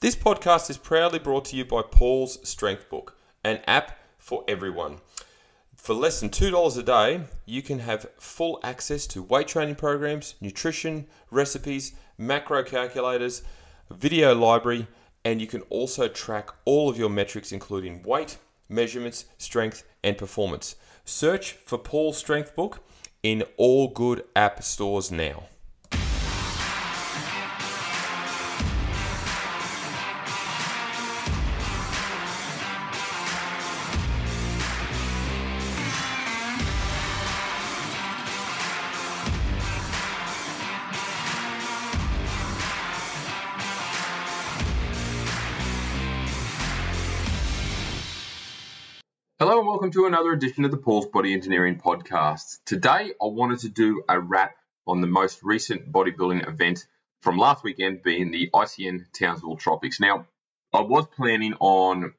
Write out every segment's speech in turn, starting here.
This podcast is proudly brought to you by Paul's Strength Book, an app for everyone. For less than $2 a day, you can have full access to weight training programs, nutrition, recipes, macro calculators, video library, and you can also track all of your metrics, including weight, measurements, strength, and performance. Search for Paul's Strength Book in all good app stores now. Hello and welcome to another edition of the Paul's Body Engineering Podcast. Today I wanted to do a wrap on the most recent bodybuilding event from last weekend, being the ICN Townsville Tropix. Now, I was planning on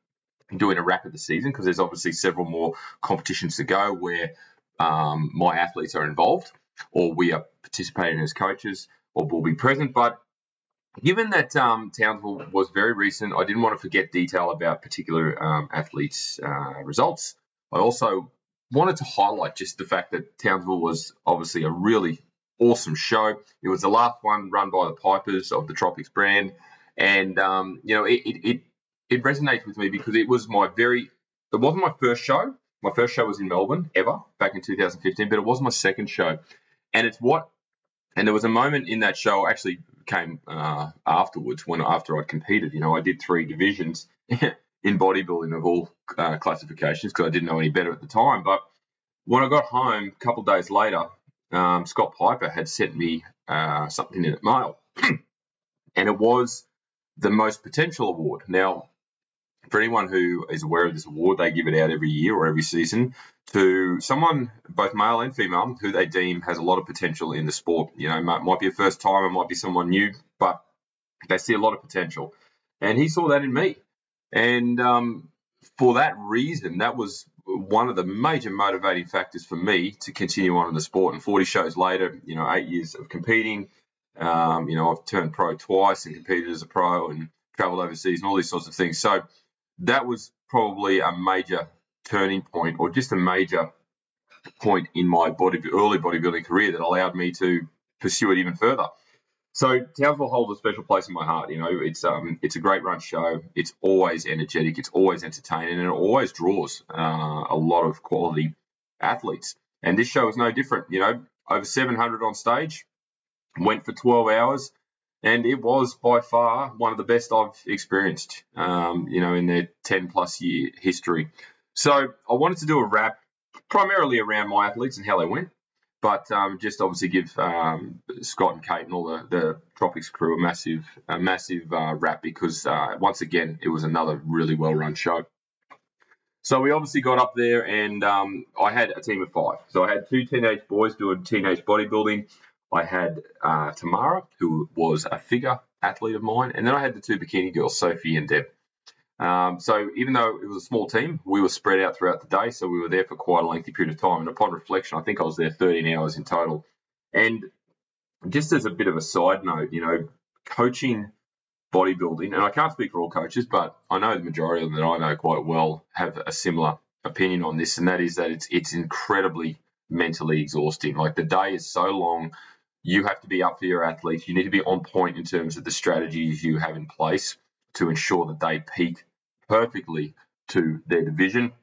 doing a wrap of the season because there's obviously several more competitions to go where um, my athletes are involved or we are participating as coaches or will be present. But Given that um, Townsville was very recent, I didn't want to forget detail about particular um, athletes' uh, results. I also wanted to highlight just the fact that Townsville was obviously a really awesome show. It was the last one run by the Pipers of the Tropix brand, and um, you know it, it, it it resonates with me because it was my very it wasn't my first show. My first show was in Melbourne ever back in 2015, but it was my second show, and it's what and there was a moment in that show actually came uh, afterwards when after I'd competed. You know, I did three divisions in bodybuilding of all uh, classifications because I didn't know any better at the time. But when I got home a couple days later, um, Scott Piper had sent me uh, something in the mail, and it was the most potential award. Now, for anyone who is aware of this award, they give it out every year or every season to someone, both male and female, who they deem has a lot of potential in the sport. You know, might, might be a first time timer, might be someone new, but they see a lot of potential. And he saw that in me. And um, for that reason, that was one of the major motivating factors for me to continue on in the sport. And 40 shows later, you know, eight years of competing, um, you know, I've turned pro twice and competed as a pro and traveled overseas and all these sorts of things. So that was probably a major turning point or just a major point in my body early bodybuilding career that allowed me to pursue it even further. So Townsville holds a special place in my heart. You know, it's um, it's a great run show. It's always energetic. It's always entertaining, and it always draws uh, a lot of quality athletes. And this show is no different. You know, over 700 on stage, went for 12 hours and it was by far one of the best I've experienced, um, you know, in their 10 plus year history. So I wanted to do a wrap primarily around my athletes and how they went, but um, just obviously give um, Scott and Kate and all the, the Tropix crew a massive, a massive uh, wrap because uh, once again, it was another really well run show. So we obviously got up there and um, I had a team of five. So I had two teenage boys doing teenage bodybuilding. I had uh, Tamara, who was a figure athlete of mine, and then I had the two bikini girls, Sophie and Deb. Um, so even though it was a small team, we were spread out throughout the day, so we were there for quite a lengthy period of time. And upon reflection, I think I was there 13 hours in total. And just as a bit of a side note, you know, coaching bodybuilding, and I can't speak for all coaches, but I know the majority of them that I know quite well have a similar opinion on this, and that is that it's it's incredibly mentally exhausting. Like the day is so long, you have to be up for your athletes. You need to be on point in terms of the strategies you have in place to ensure that they peak perfectly to their division.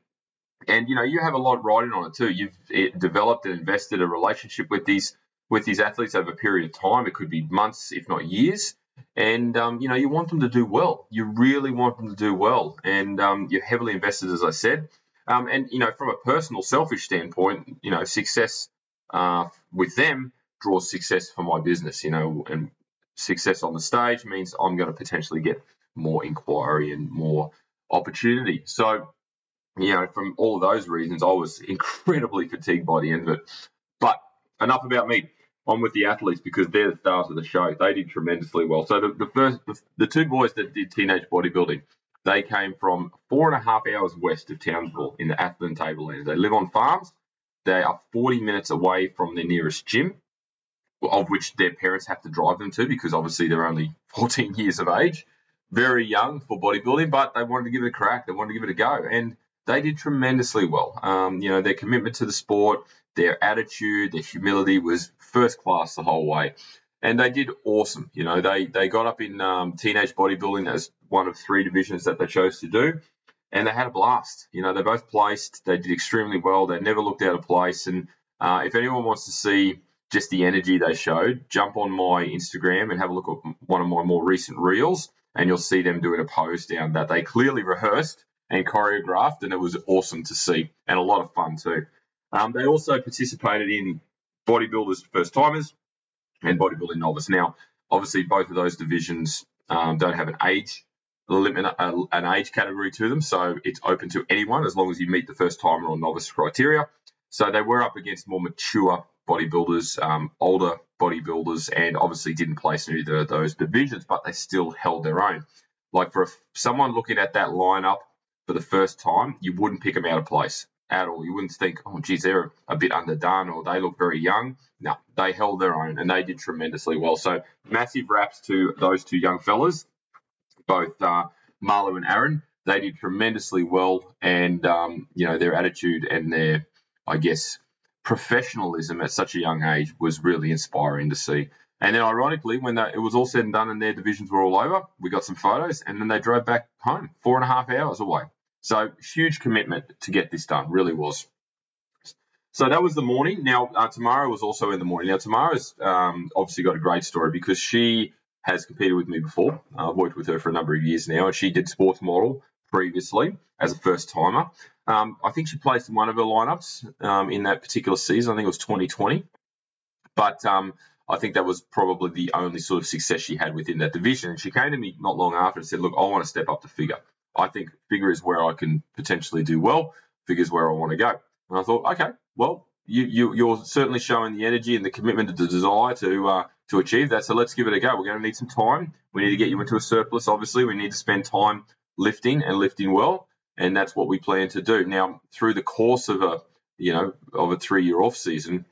And you know you have a lot riding on it too. You've developed and invested a relationship with these with these athletes over a period of time. It could be months, if not years. And um, you know you want them to do well. You really want them to do well, and um, you're heavily invested, as I said. Um, and you know from a personal, selfish standpoint, you know success uh, with them draws success for my business, you know, and success on the stage means I'm going to potentially get more inquiry and more opportunity. So, you know, from all of those reasons, I was incredibly fatigued by the end of it. But enough about me. I'm with the athletes because they're the stars of the show. They did tremendously well. So the, the first, the, the two boys that did teenage bodybuilding, they came from four and a half hours west of Townsville in the Atherton Tablelands. They live on farms. They are 40 minutes away from the nearest gym of which their parents have to drive them to because obviously they're only 14 years of age. very young for bodybuilding, but they wanted to give it a crack. They wanted to give it a go, and they did tremendously well. Um, you know, their commitment to the sport, their attitude, their humility was first class the whole way, and they did awesome. You know, they they got up in um, teenage bodybuilding as one of three divisions that they chose to do, and they had a blast. You know, they both placed. They did extremely well. They never looked out of place. And uh, if anyone wants to see just the energy they showed, jump on my Instagram and have a look at one of my more recent reels, and you'll see them doing a pose down that they clearly rehearsed and choreographed, and it was awesome to see and a lot of fun too. Um, they also participated in bodybuilders first timers and bodybuilding novice. Now, obviously, both of those divisions um, don't have an age limit, uh, an age category to them, so it's open to anyone as long as you meet the first timer or novice criteria. So they were up against more mature bodybuilders, um, older bodybuilders, and obviously didn't place in either of those divisions, but they still held their own. Like for someone looking at that lineup for the first time, you wouldn't pick them out of place at all. You wouldn't think, oh, geez, they're a bit underdone or they look very young. No, they held their own and they did tremendously well. So massive raps to those two young fellas, both uh, Marlo and Aaron. They did tremendously well, and um, you know their attitude and their, I guess, professionalism at such a young age was really inspiring to see. And then, ironically, when it was all said and done and their divisions were all over, we got some photos, and then they drove back home, four and a half hours away. So huge commitment to get this done, really was. So that was the morning. Now uh, Tamara was also in the morning. Now Tamara's um, obviously got a great story because she has competed with me before. I've worked with her for a number of years now, and she did sports model previously as a first timer. Um, I think she placed in one of her lineups um, in that particular season. I think it was 2020, but um, I think that was probably the only sort of success she had within that division. And she came to me not long after and said, "Look, I want to step up to figure." I think figure is where I can potentially do well. Figure is where I want to go. And I thought, okay, well, you, you you're certainly showing the energy and the commitment and the desire to uh, to achieve that. So let's give it a go. We're going to need some time. We need to get you into a surplus. Obviously, we need to spend time lifting and lifting well, and that's what we plan to do. Now, through the course of a you know of a three year off season,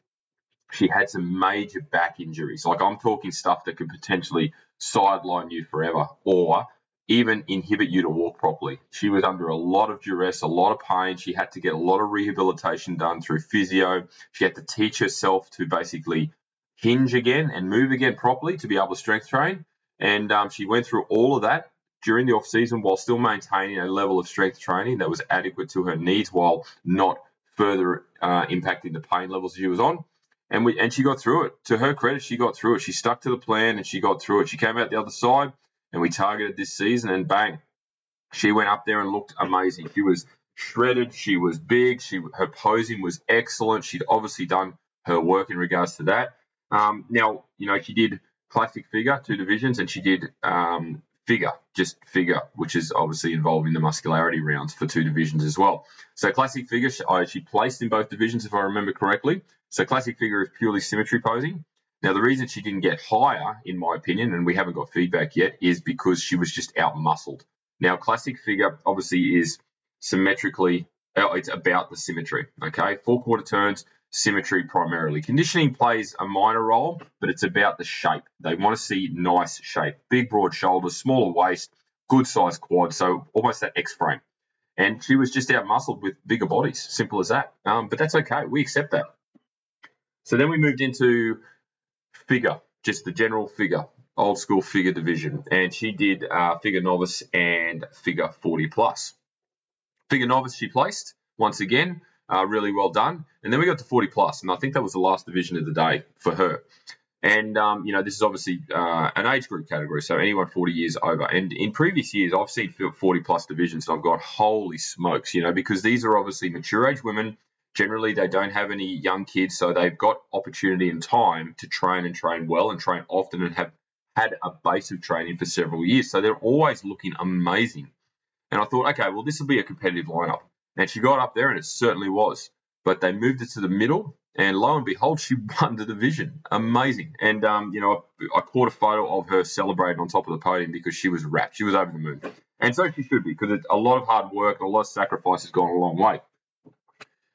she had some major back injuries. Like I'm talking stuff that could potentially sideline you forever, or even inhibit you to walk properly. She was under a lot of duress, a lot of pain. She had to get a lot of rehabilitation done through physio. She had to teach herself to basically hinge again and move again properly to be able to strength train. And um, she went through all of that during the off season while still maintaining a level of strength training that was adequate to her needs while not further uh, impacting the pain levels she was on. And we and she got through it. To her credit, she got through it. She stuck to the plan and she got through it. She came out the other side and we targeted this season, and bang, she went up there and looked amazing. She was shredded. She was big. She her posing was excellent. She'd obviously done her work in regards to that. Um, now, you know, she did classic figure, two divisions, and she did um, figure, just figure, which is obviously involving the muscularity rounds for two divisions as well. So classic figure, she, she placed in both divisions, if I remember correctly. So classic figure is purely symmetry posing. Now, the reason she didn't get higher, in my opinion, and we haven't got feedback yet, is because she was just out muscled. Now, classic figure obviously is symmetrically, uh, it's about the symmetry. Okay, four quarter turns, symmetry primarily. Conditioning plays a minor role, but it's about the shape. They want to see nice shape, big, broad shoulders, smaller waist, good size quad, so almost that X frame. And she was just out muscled with bigger bodies, simple as that. Um, but that's okay, we accept that. So then we moved into figure, just the general figure, old school figure division, and she did uh, figure novice and figure 40 plus. Figure novice she placed once again, uh, really well done, and then we got to 40 plus, and I think that was the last division of the day for her. And um, you know, this is obviously uh, an age group category, so anyone 40 years over. And in previous years, I've seen 40 plus divisions, and I've got holy smokes, you know, because these are obviously mature age women generally they don't have any young kids, so they've got opportunity and time to train and train well and train often and have had a base of training for several years. So they're always looking amazing. And I thought, okay, well, this will be a competitive lineup. And she got up there, and it certainly was. But they moved it to the middle, and lo and behold, she won the division. Amazing. And, um, you know, I, I, caught a photo of her celebrating on top of the podium because she was wrapped. She was over the moon. And so she should be, because a lot of hard work, a lot of sacrifice has gone a long way.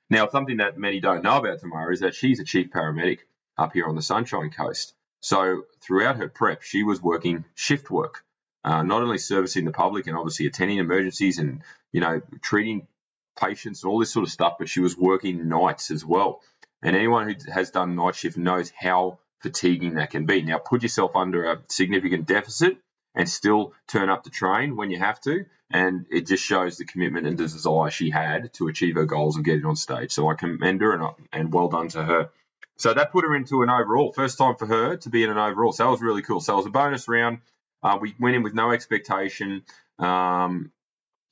Now, something that many don't know about Tamara is that she's a chief paramedic up here on the Sunshine Coast. So throughout her prep, she was working shift work. uh, not only servicing the public and obviously attending emergencies and you know treating patients and all this sort of stuff, but she was working nights as well. And anyone who has done night shift knows how fatiguing that can be. Now, put yourself under a significant deficit and still turn up to train when you have to. And it just shows the commitment and the desire she had to achieve her goals and getting on stage. So I commend her and, and well done to her. So that put her into an overall. First time for her to be in an overall. So that was really cool. So it was a bonus round. Uh, we went in with no expectation. Um,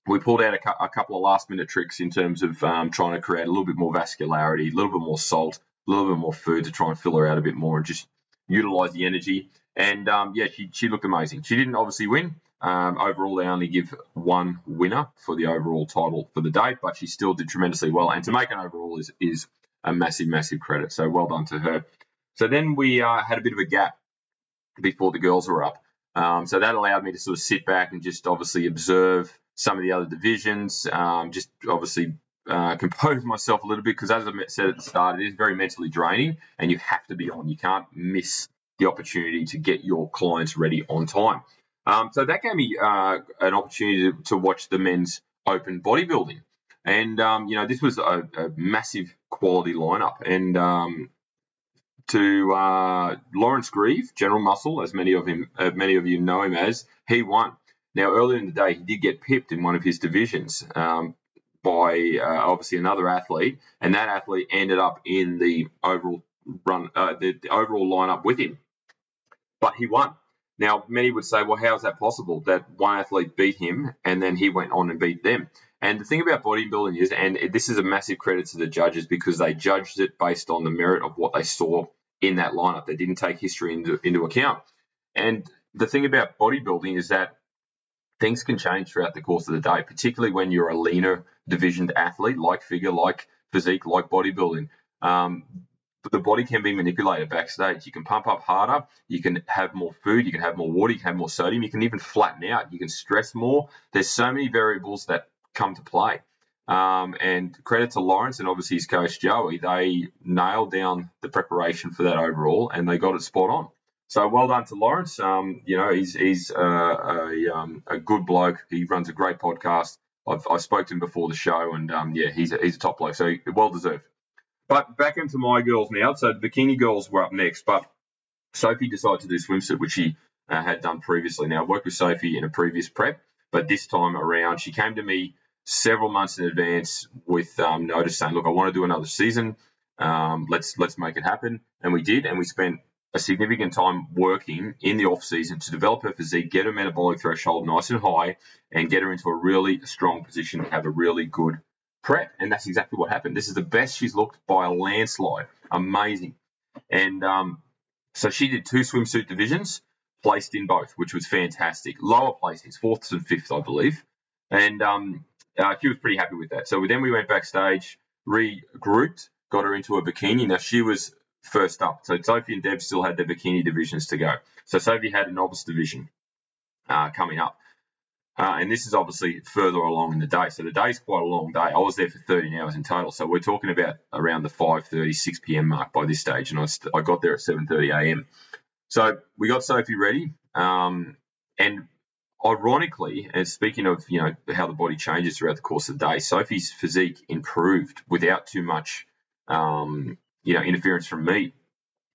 we pulled out a, cu- a, couple of last minute tricks in terms of um, trying to create a little bit more vascularity, a little bit more salt, a little bit more food to try and fill her out a bit more and just utilize the energy. And um, yeah, she, she looked amazing. She didn't obviously win. Um, overall, they only give one winner for the overall title for the day, but she still did tremendously well. And to make an overall is, is a massive, massive credit. So well done to her. So then we uh, had a bit of a gap before the girls were up. Um, so that allowed me to sort of sit back and just obviously observe some of the other divisions, um, just obviously uh, compose myself a little bit because, as I said at the start, it is very mentally draining and you have to be on. You can't miss the opportunity to get your clients ready on time. Um, so that gave me uh, an opportunity to, to, watch the men's open bodybuilding. And, um, you know, this was a, a massive quality lineup. And um, to uh, Lawrence Grieve, General Muscle, as many of him, uh, many of you know him as, he won. Now, earlier in the day, he did get pipped in one of his divisions um, by uh, obviously another athlete, and that athlete ended up in the overall run, uh, the, the, overall lineup with him. But he won. Now, many would say, well, how is that possible that one athlete beat him and then he went on and beat them? And the thing about bodybuilding is, and this is a massive credit to the judges because they judged it based on the merit of what they saw in that lineup. They didn't take history into, into account. And the thing about bodybuilding is that things can change throughout the course of the day, particularly when you're a leaner divisioned athlete, like figure, like physique, like bodybuilding. Um, the body can be manipulated backstage. You can pump up harder. You can have more food. You can have more water. You can have more sodium. You can even flatten out. You can stress more. There's so many variables that come to play. Um, and credit to Lawrence and obviously his coach Joey. They nailed down the preparation for that overall, and they got it spot on. So well done to Lawrence. Um, you know, he's he's uh, a, um, a good bloke. He runs a great podcast. I've I spoke to him before the show, and um, yeah, he's a, he's a top bloke. So well deserved. But back into my girls now. So the bikini girls were up next, but Sophie decided to do swimsuit, which she uh, had done previously. Now I worked with Sophie in a previous prep, but this time around she came to me several months in advance with um, notice saying, "Look, I want to do another season. Um, let's let's make it happen." And we did, and we spent a significant time working in the off season to develop her physique, get her metabolic threshold nice and high, and get her into a really strong position to have a really good prep. And that's exactly what happened. This is the best she's looked by a landslide. Amazing. And um, so she did two swimsuit divisions, placed in both, which was fantastic. Lower placings, fourth and fifth, I believe. And um, uh, she was pretty happy with that. So then we went backstage, regrouped, got her into a bikini. Now she was first up. So Sophie and Deb still had their bikini divisions to go. So Sophie had a novice division uh, coming up. Uh, and this is obviously further along in the day. So the day's quite a long day. I was there for 13 hours in total. So we're talking about around the 5.30, 6 p.m. mark by this stage. And I, st- I got there at 7.30 a.m. So we got Sophie ready. Um, and ironically, and speaking of, you know, how the body changes throughout the course of the day, Sophie's physique improved without too much um, you know, interference from me.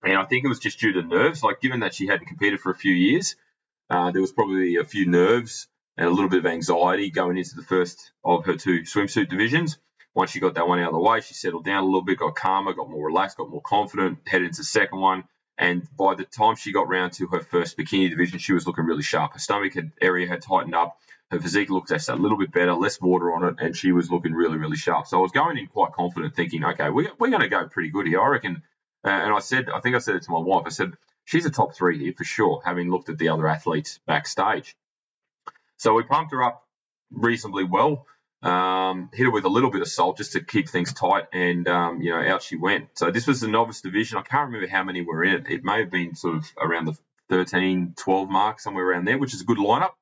And I think it was just due to nerves. Like, given that she hadn't competed for a few years, uh, there was probably a few nerves and a little bit of anxiety going into the first of her two swimsuit divisions. Once she got that one out of the way, she settled down a little bit, got calmer, got more relaxed, got more confident, headed into the second one. And by the time she got round to her first bikini division, she was looking really sharp. Her stomach had, area had tightened up. Her physique looked a little bit better, less water on it, and she was looking really, really sharp. So I was going in quite confident, thinking, okay, we, we're going to go pretty good here. I reckon. Uh, and I said, I think I said it to my wife. I said, she's a top three here for sure, having looked at the other athletes backstage. So we pumped her up reasonably well. Um, hit her with a little bit of salt just to keep things tight, and um, you know, out she went. So this was the novice division. I can't remember how many were in it. It may have been sort of around the 13, 12 mark, somewhere around there, which is a good lineup.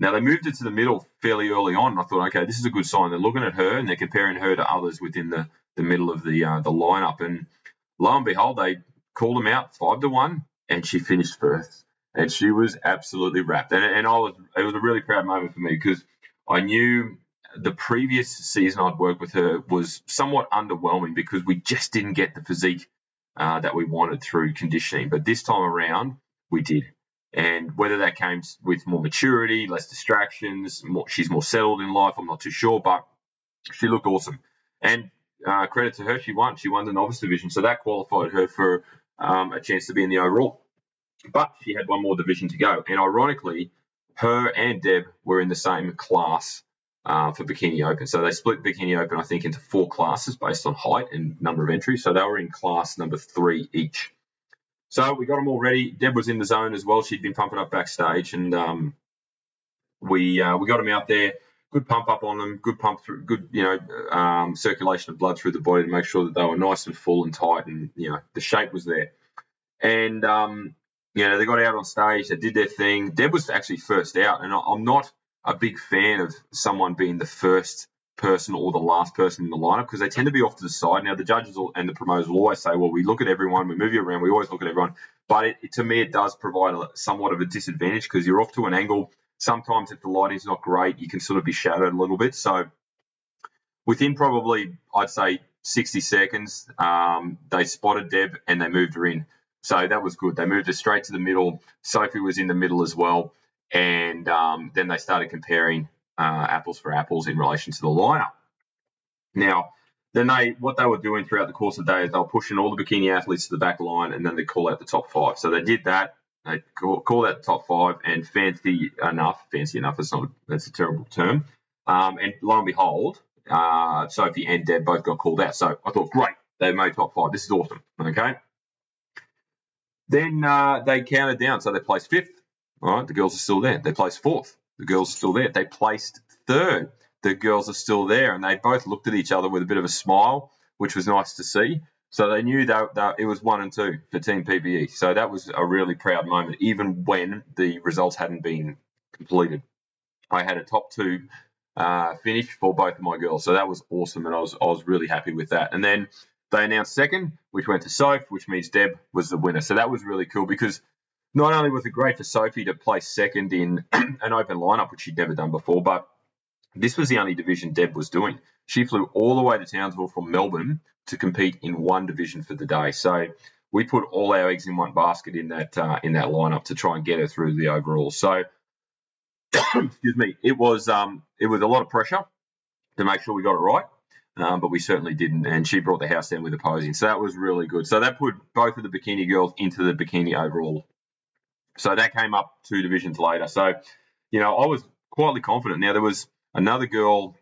Now they moved it to the middle fairly early on. And I thought, okay, this is a good sign. They're looking at her and they're comparing her to others within the, the middle of the uh, the lineup. And lo and behold, they called them out five to one, and she finished first. and she was absolutely wrapped. And, and I was it was a really proud moment for me because I knew the previous season I'd worked with her was somewhat underwhelming because we just didn't get the physique uh, that we wanted through conditioning. But this time around, we did. And whether that came with more maturity, less distractions, more, she's more settled in life, I'm not too sure, but she looked awesome. And uh, credit to her, she won. She won the novice division, so that qualified her for um, a chance to be in the overall. But she had one more division to go, and ironically, her and Deb were in the same class uh, for Bikini Open. So they split Bikini Open, I think, into four classes based on height and number of entries. So they were in class number three each. So we got them all ready. Deb was in the zone as well. She'd been pumping up backstage, and um, we uh, we got them out there. Good pump up on them. Good pump through. Good you know um, circulation of blood through the body to make sure that they were nice and full and tight, and you know the shape was there. And um, you know they got out on stage. They did their thing. Deb was actually first out, and I'm not a big fan of someone being the first person or the last person in the lineup because they tend to be off to the side. Now, the judges and the promoters will always say, well, we look at everyone, we move you around, we always look at everyone. But it, it, to me, it does provide a, somewhat of a disadvantage because you're off to an angle. Sometimes, if the lighting's not great, you can sort of be shadowed a little bit. So, within probably, I'd say, 60 seconds, um, they spotted Deb and they moved her in. So that was good. They moved her straight to the middle. Sophie was in the middle as well and um, then they started comparing uh, apples for apples in relation to the lineup. Now, then they what they were doing throughout the course of the day is they were pushing all the bikini athletes to the back line, and then they call out the top five. So they did that. They call, call out the top five, and fancy enough, fancy enough. It's not that's a terrible term. Um, and lo and behold, uh, Sophie and Deb both got called out. So I thought, great, they made top five. This is awesome. Okay. Then uh, they counted down, so they placed fifth, all right, the girls are still there. They placed fourth. The girls are still there. They placed third. The girls are still there, and they both looked at each other with a bit of a smile, which was nice to see. So they knew that, that it was one and two for Team PBE. So that was a really proud moment, even when the results hadn't been completed. I had a top two uh, finish for both of my girls, so that was awesome, and I was I was really happy with that. And then they announced second, which went to Soph, which means Deb was the winner. So that was really cool because not only was it great for Sophie to place second in an open lineup, which she'd never done before, but this was the only division Deb was doing. She flew all the way to Townsville from Melbourne to compete in one division for the day. So we put all our eggs in one basket in that uh, in that lineup to try and get her through the overall. So excuse me, it was um, it was a lot of pressure to make sure we got it right. Um, but we certainly didn't, and she brought the house down with the posing, so that was really good. So that put both of the bikini girls into the bikini overall so that came up two divisions later. So, you know, I was quietly confident. Now, there was another girl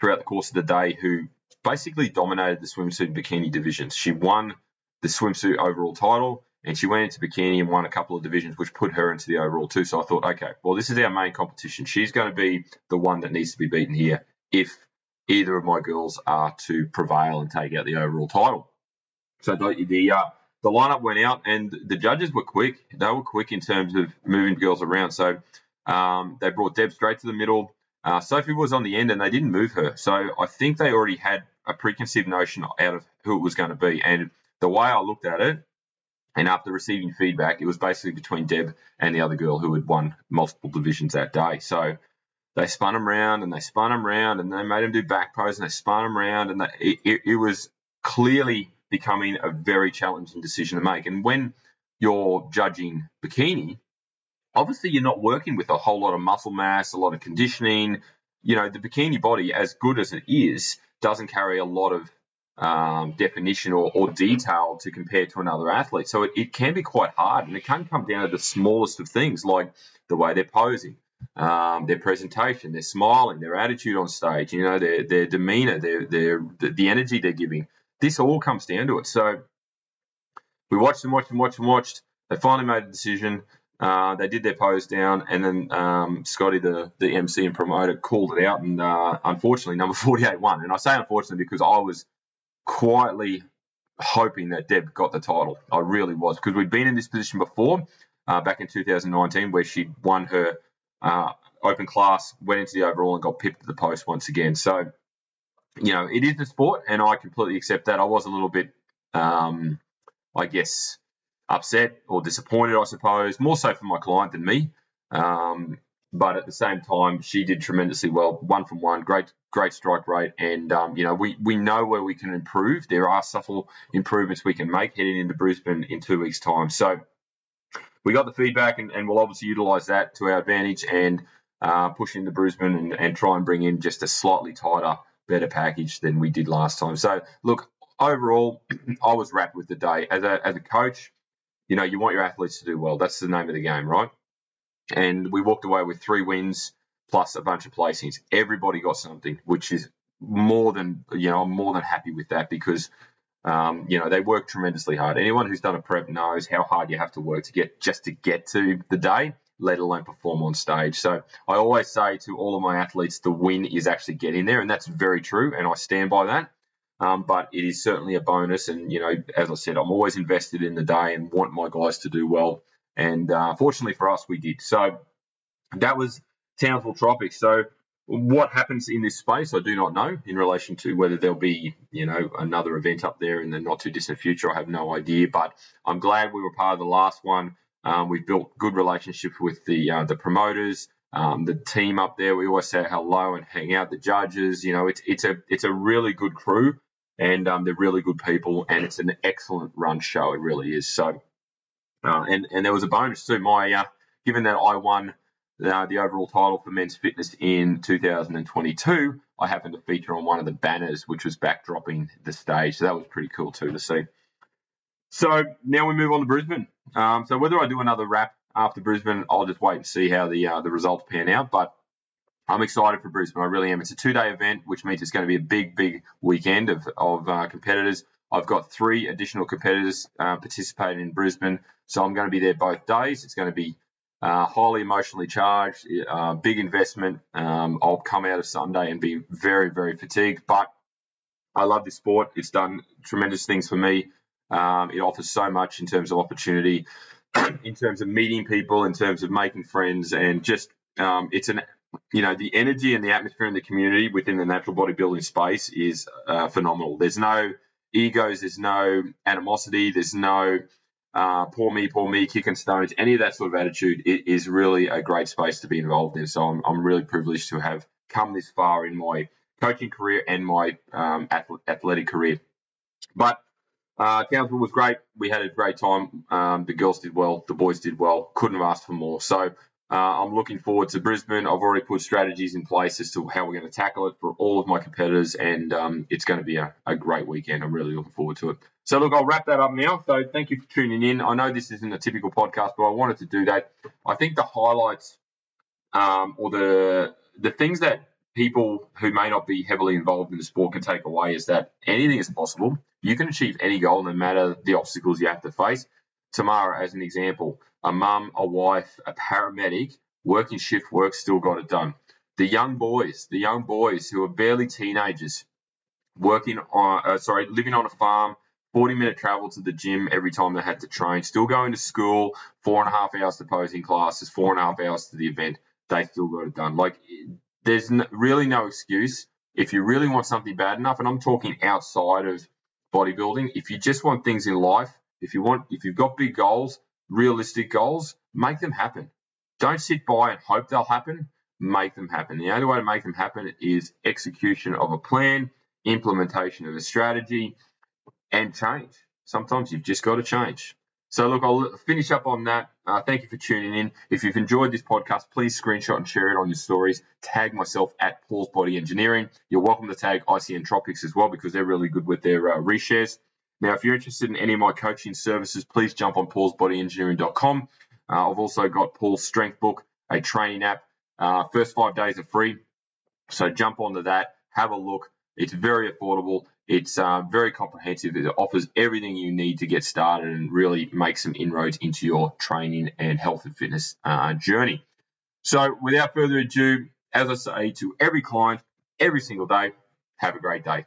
throughout the course of the day who basically dominated the swimsuit bikini divisions. She won the swimsuit overall title and she went into bikini and won a couple of divisions, which put her into the overall too. So I thought, okay, well, this is our main competition. She's going to be the one that needs to be beaten here if either of my girls are to prevail and take out the overall title. So the, the uh, the lineup went out, and the judges were quick. They were quick in terms of moving girls around. So um, they brought Deb straight to the middle. Uh, Sophie was on the end, and they didn't move her. So I think they already had a preconceived notion out of who it was going to be. And the way I looked at it, and after receiving feedback, it was basically between Deb and the other girl who had won multiple divisions that day. So they spun them around and they spun them around and they made them do back pose and they spun them around and they, it, it, it was clearly becoming a very challenging decision to make. And when you're judging bikini, obviously you're not working with a whole lot of muscle mass, a lot of conditioning. You know, the bikini body, as good as it is, doesn't carry a lot of um, definition or, or, detail to compare to another athlete. So it, it, can be quite hard, and it can come down to the smallest of things, like the way they're posing, um, their presentation, their smiling, their attitude on stage, you know, their their demeanor, their their the, the energy they're giving this all comes down to it. So we watched and watched and watched and watched. They finally made a decision. Uh, they did their pose down, and then um, Scotty, the, the MC and promoter, called it out. And uh, unfortunately, number 48 won. And I say unfortunately because I was quietly hoping that Deb got the title. I really was because we'd been in this position before, uh, back in 2019, where she won her uh, open class, went into the overall, and got pipped at the post once again. So you know, it is a sport, and I completely accept that. I was a little bit, um, I guess, upset or disappointed, I suppose, more so for my client than me. Um, but at the same time, she did tremendously well, one from one, great, great strike rate, and um, you know we we know where we can improve. There are subtle improvements we can make heading into Brisbane in two weeks' time. So we got the feedback, and, and we'll obviously utilise that to our advantage and uh, push into Brisbane and, and try and bring in just a slightly tighter, better package than we did last time. So look, overall, I was wrapped with the day as a as a coach. You know, you want your athletes to do well. That's the name of the game, right? and we walked away with three wins plus a bunch of placings. Everybody got something, which is more than you know. I'm more than happy with that because um, you know they work tremendously hard. Anyone who's done a prep knows how hard you have to work to get just to get to the day, let alone perform on stage. So I always say to all of my athletes, the win is actually getting there, and that's very true, and I stand by that. Um, but it is certainly a bonus, and you know, as I said, I'm always invested in the day and want my guys to do well and uh, fortunately for us, we did. So that was Townsville Tropix. So what happens in this space, I do not know in relation to whether there'll be, you know, another event up there in the not too distant future. I have no idea, but I'm glad we were part of the last one. Um, we've built good relationships with the uh, the promoters, um, the team up there. We always say hello and hang out. The judges, you know, it's it's a it's a really good crew, and um, they're really good people, and it's an excellent run show. It really is. So uh, and and there was a bonus too. My uh, given that I won uh, the overall title for men's fitness in 2022, I happened to feature on one of the banners, which was backdropping the stage. So that was pretty cool too to see. So now we move on to Brisbane. Um, so whether I do another wrap after Brisbane, I'll just wait and see how the uh, the results pan out. But I'm excited for Brisbane. I really am. It's a two day event, which means it's going to be a big, big weekend of, of uh, competitors. I've got three additional competitors uh, participating in Brisbane, so I'm going to be there both days. It's going to be uh, highly emotionally charged, uh, big investment. Um, I'll come out of Sunday and be very, very fatigued, but I love this sport. It's done tremendous things for me. Um, it offers so much in terms of opportunity, in terms of meeting people, in terms of making friends, and just um, it's an you know the energy and the atmosphere in the community within the natural bodybuilding space is uh, phenomenal. There's no egos, there's no animosity, there's no uh, poor me, poor me, kicking stones, any of that sort of attitude it is really a great space to be involved in. So I'm, I'm really privileged to have come this far in my coaching career and my um, athletic career. But uh, Townsville was great. We had a great time. Um, the girls did well. The boys did well. Couldn't have asked for more. So uh, I'm looking forward to Brisbane. I've already put strategies in place as to how we're going to tackle it for all of my competitors, and um, it's going to be a, a, great weekend. I'm really looking forward to it. So, look, I'll wrap that up now. So, thank you for tuning in. I know this isn't a typical podcast, but I wanted to do that. I think the highlights um, or the the things that people who may not be heavily involved in the sport can take away is that anything is possible. You can achieve any goal, no matter the obstacles you have to face. Tamara, as an example, a mum, a wife, a paramedic, working shift work, still got it done. The young boys, the young boys who are barely teenagers, working on, uh, sorry, living on a farm, 40 minute travel to the gym every time they had to train, still going to school, four and a half hours to posing classes, four and a half hours to the event, they still got it done. Like, there's really no excuse. If you really want something bad enough, and I'm talking outside of bodybuilding, if you just want things in life, if you want, if you've got big goals, realistic goals, make them happen. Don't sit by and hope they'll happen. Make them happen. The only way to make them happen is execution of a plan, implementation of a strategy, and change. Sometimes you've just got to change. So, look, I'll finish up on that. Uh, thank you for tuning in. If you've enjoyed this podcast, please screenshot and share it on your stories. Tag myself at Paul's Body Engineering. You're welcome to tag ICN Tropix as well because they're really good with their uh, reshares. Now, if you're interested in any of my coaching services, please jump on paulsbodyengineering.com. Uh, I've also got Paul's Strength Book, a training app. Uh, first five days are free. So jump onto that, have a look. It's very affordable. It's uh, very comprehensive. It offers everything you need to get started and really make some inroads into your training and health and fitness uh, journey. So, without further ado, as I say to every client every single day, have a great day.